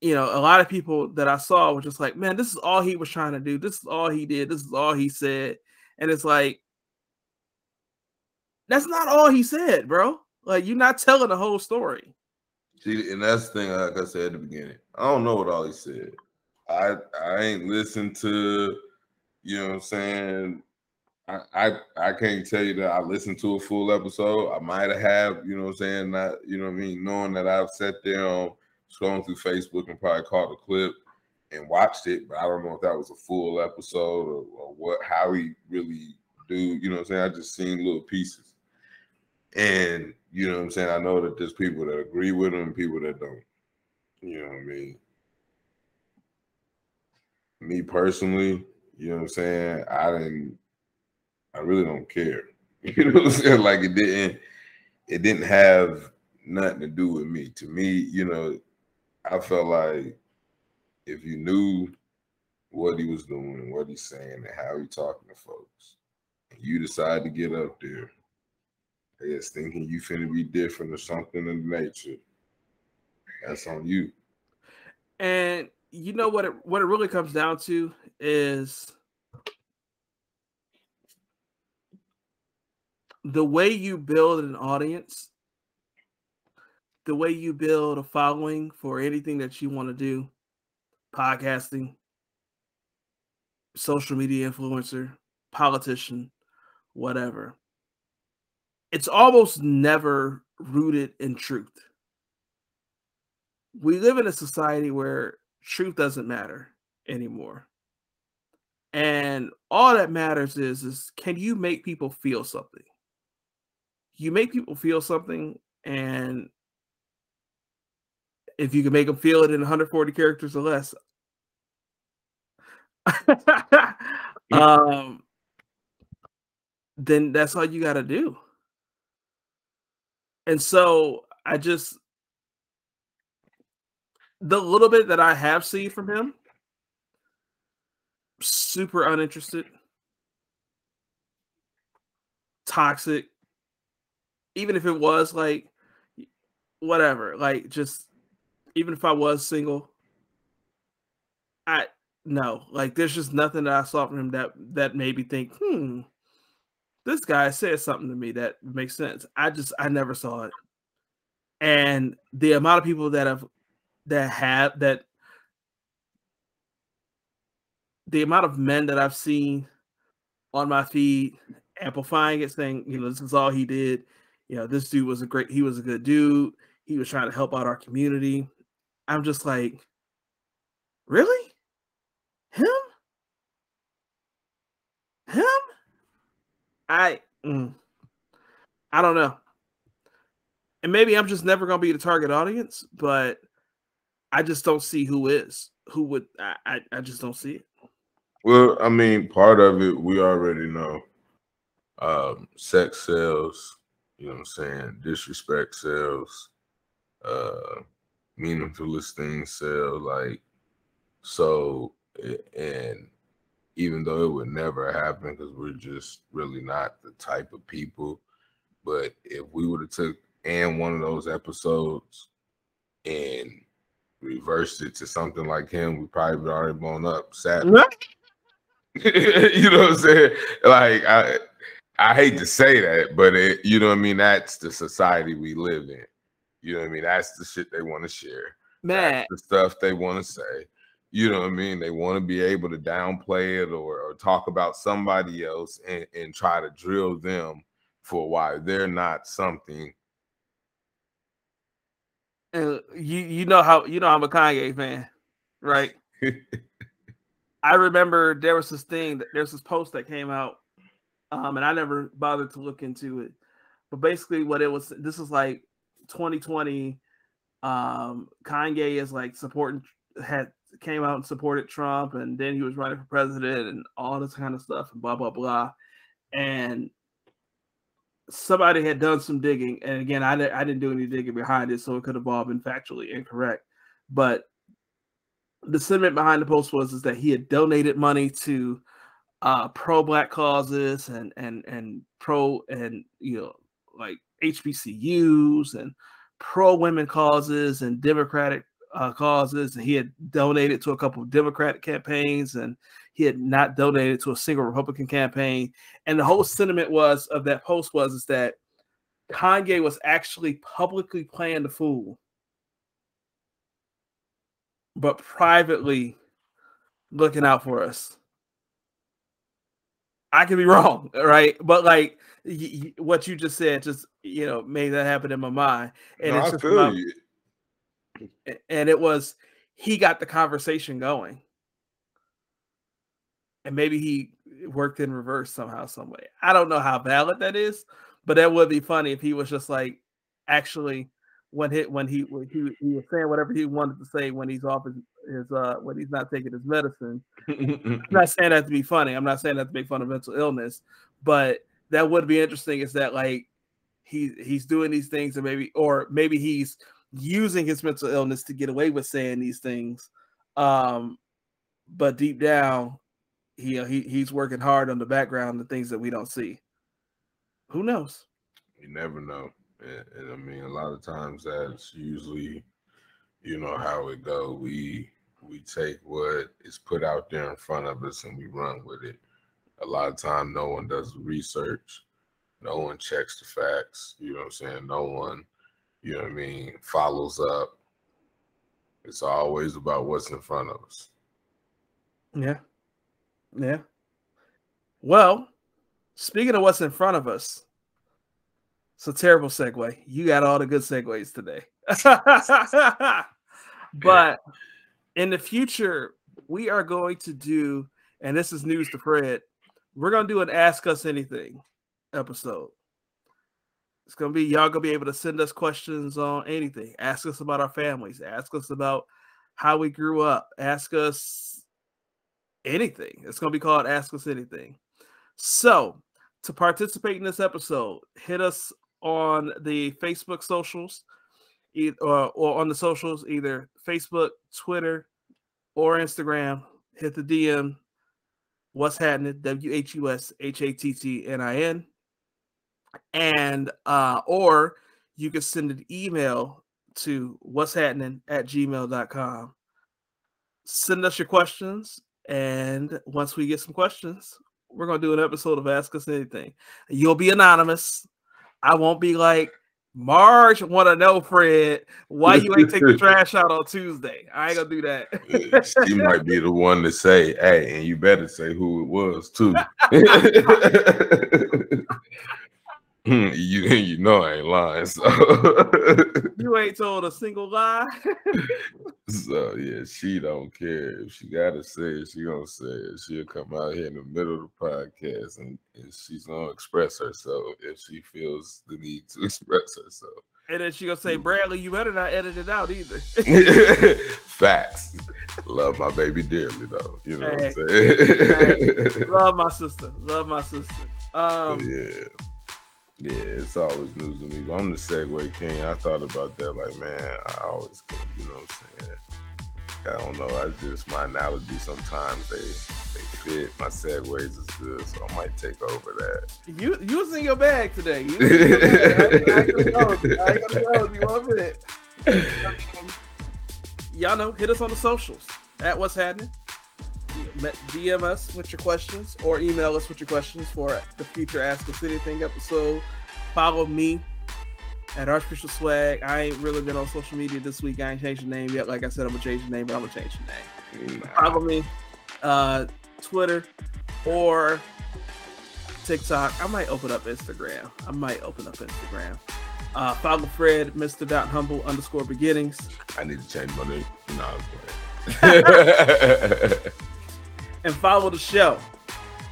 you know, a lot of people that I saw were just like, man, this is all he was trying to do. This is all he did. This is all he said. And it's like, that's not all he said, bro. Like, you're not telling the whole story. See, and that's the thing, like I said at the beginning, I don't know what all he said. I I ain't listened to, you know what I'm saying? I, I I can't tell you that I listened to a full episode. I might have, you know what I'm saying, not, you know what I mean, knowing that I've sat there on scrolling through Facebook and probably caught the clip and watched it, but I don't know if that was a full episode or, or what how he really do, you know what I'm saying? I just seen little pieces. And you know what I'm saying? I know that there's people that agree with him people that don't. You know what I mean? Me personally, you know what I'm saying? I didn't I really don't care. [LAUGHS] You know what I'm saying? Like it didn't it didn't have nothing to do with me. To me, you know, I felt like if you knew what he was doing and what he's saying and how he talking to folks, and you decide to get up there, I guess thinking you finna be different or something in nature, that's on you. And you know what it what it really comes down to is the way you build an audience, the way you build a following for anything that you want to do, podcasting, social media influencer, politician, whatever. It's almost never rooted in truth. We live in a society where truth doesn't matter anymore. And all that matters is is can you make people feel something? You make people feel something and if you can make them feel it in 140 characters or less. [LAUGHS] um then that's all you got to do. And so I just the little bit that I have seen from him, super uninterested, toxic. Even if it was like whatever, like just even if I was single, I no, like there's just nothing that I saw from him that that made me think, hmm, this guy said something to me that makes sense. I just I never saw it. And the amount of people that have that have that the amount of men that I've seen on my feed amplifying it, saying, you know, this is all he did. You know, this dude was a great, he was a good dude. He was trying to help out our community. I'm just like, really? Him? Him? I mm, I don't know. And maybe I'm just never gonna be the target audience, but I just don't see who is who would I, I, I just don't see it. Well, I mean, part of it we already know. Um, sex sells, you know what I'm saying? Disrespect sells, uh meaningless things sell, like so and even though it would never happen because we're just really not the type of people. But if we would have took and one of those episodes and reversed it to something like him, we probably would already blown up. Sadly. [LAUGHS] you know what I'm saying? Like I I hate to say that, but it, you know what I mean? That's the society we live in. You know what I mean? That's the shit they want to share. Man, That's the stuff they want to say. You know what I mean? They want to be able to downplay it or, or talk about somebody else and, and try to drill them for why they're not something and you you know how you know I'm a Kanye fan, right? [LAUGHS] I remember there was this thing that there's this post that came out, um, and I never bothered to look into it. But basically, what it was, this is like 2020. Um, Kanye is like supporting had came out and supported Trump, and then he was running for president and all this kind of stuff, and blah blah blah. And somebody had done some digging, and again, I, I didn't do any digging behind it, so it could have all been factually incorrect. But the sentiment behind the post was is that he had donated money to uh, pro black causes and and and pro and you know like HBCUs and pro women causes and democratic uh, causes. And he had donated to a couple of Democratic campaigns and he had not donated to a single Republican campaign. And the whole sentiment was of that post was is that Kanye was actually publicly playing the fool, but privately looking out for us. I could be [LAUGHS] wrong, right? But like y- y- what you just said, just you know, made that happen in my mind, and no, it's just about, and it was he got the conversation going and maybe he worked in reverse somehow, some way. I don't know how valid that is, but that would be funny if he was just like actually when hit when he when he, he was saying whatever he wanted to say when he's off his, his uh when he's not taking his medicine. I'm not [LAUGHS] saying that to be funny. I'm not saying that to make fun of mental illness, but that would be interesting. Is that like he he's doing these things and maybe or maybe he's using his mental illness to get away with saying these things. Um, but deep down, he uh, he he's working hard on the background, the things that we don't see. Who knows? You never know, and, and I mean, a lot of times that's usually, you know, how it go. We we take what is put out there in front of us and we run with it. A lot of time, no one does research, no one checks the facts. You know what I'm saying? No one, you know what I mean, follows up. It's always about what's in front of us. Yeah. Yeah. Well, speaking of what's in front of us, it's a terrible segue. You got all the good segues today. [LAUGHS] but in the future, we are going to do, and this is news to Fred, we're to do an Ask Us Anything episode. It's to be, y'all to be able to send us questions on anything. Ask us about our families. Ask us about how we grew up. Ask us anything. It's to be called Ask Us Anything. So, to participate in this episode, hit us on the Facebook socials or, uh, or on the socials, either Facebook, Twitter, or Instagram. Hit the DM. What's happening? W H U S H A T T N I N. And uh, or you can send an email to what's happening at gmail.com. Send us your questions. And once we get some questions, we're gonna do an episode of Ask Us Anything. You'll be anonymous. I won't be like Marge want to know, Fred, why you ain't take the [LAUGHS] trash out on Tuesday. I ain't gonna do that. she might be the one to say, "Hey," and you better say who it was too. [LAUGHS] [LAUGHS] [LAUGHS] you you know I ain't lying, so [LAUGHS] you ain't told a single lie. [LAUGHS] so yeah, she don't care if she gotta say it. She gonna say it. She'll come out here in the middle of the podcast and, and she's gonna express herself if she feels the need to express herself. And then she gonna say, Bradley, you better not edit it out either. Facts. Love my baby dearly though. You know hey, what I'm saying? Hey, love my sister. Love my sister. Um, yeah. Yeah, it's always news to me. But I'm the Segue King. I thought about that, like, man, I always, you know what I'm saying? I don't know. I just my analogy. Sometimes they they fit. My segues is good, so I might take over that. You in your bag today. You I, want it. [LAUGHS] Y'all know. Hit us on the socials at what's happening. DM us with your questions or email us with your questions for the future Ask Us Anything episode. Follow me at Archbishop Swag. I ain't really been on social media this week. I ain't changed the name yet. Like I said, I'm gonna change the name, but I'm gonna change the name. Follow me, uh, Twitter or TikTok. I might open up Instagram. I might open up Instagram. Uh, follow Fred, Mr. Dot Humble underscore beginnings. I need to change my name. No, [LAUGHS] [LAUGHS] and follow the show.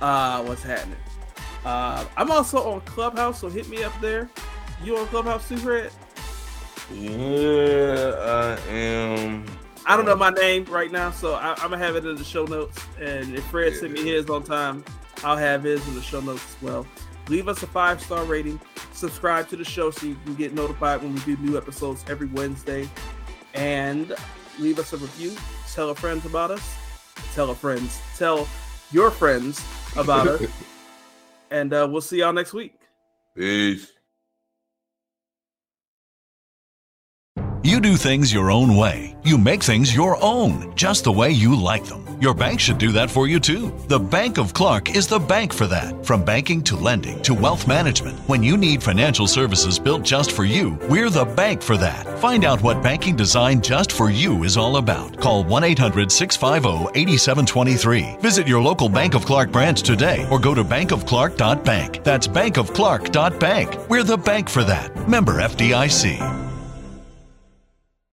Uh, what's happening? Uh, I'm also on Clubhouse, so hit me up there. You on Clubhouse too, Fred? Yeah, I am. I don't know my name right now, so I, am gonna have it in the show notes. And if Fred yeah. sent me his on time, I'll have his in the show notes as well. Leave us a five star rating. Subscribe to the show so you can get notified when we do new episodes every Wednesday. And leave us a review. Tell a friends about us tell a friends, tell your friends about us. [LAUGHS] and uh, we'll see y'all next week. Peace. You do things your own way. You make things your own, just the way you like them. Your bank should do that for you too. The Bank of Clarke is the bank for that. From banking to lending to wealth management, when you need financial services built just for you, we're the bank for that. Find out what banking designed just for you is all about. Call 1 800 650 8723. Visit your local Bank of Clarke branch today or go to bankofclarke.bank. That's bankofclarke.bank. We're the bank for that. Member FDIC.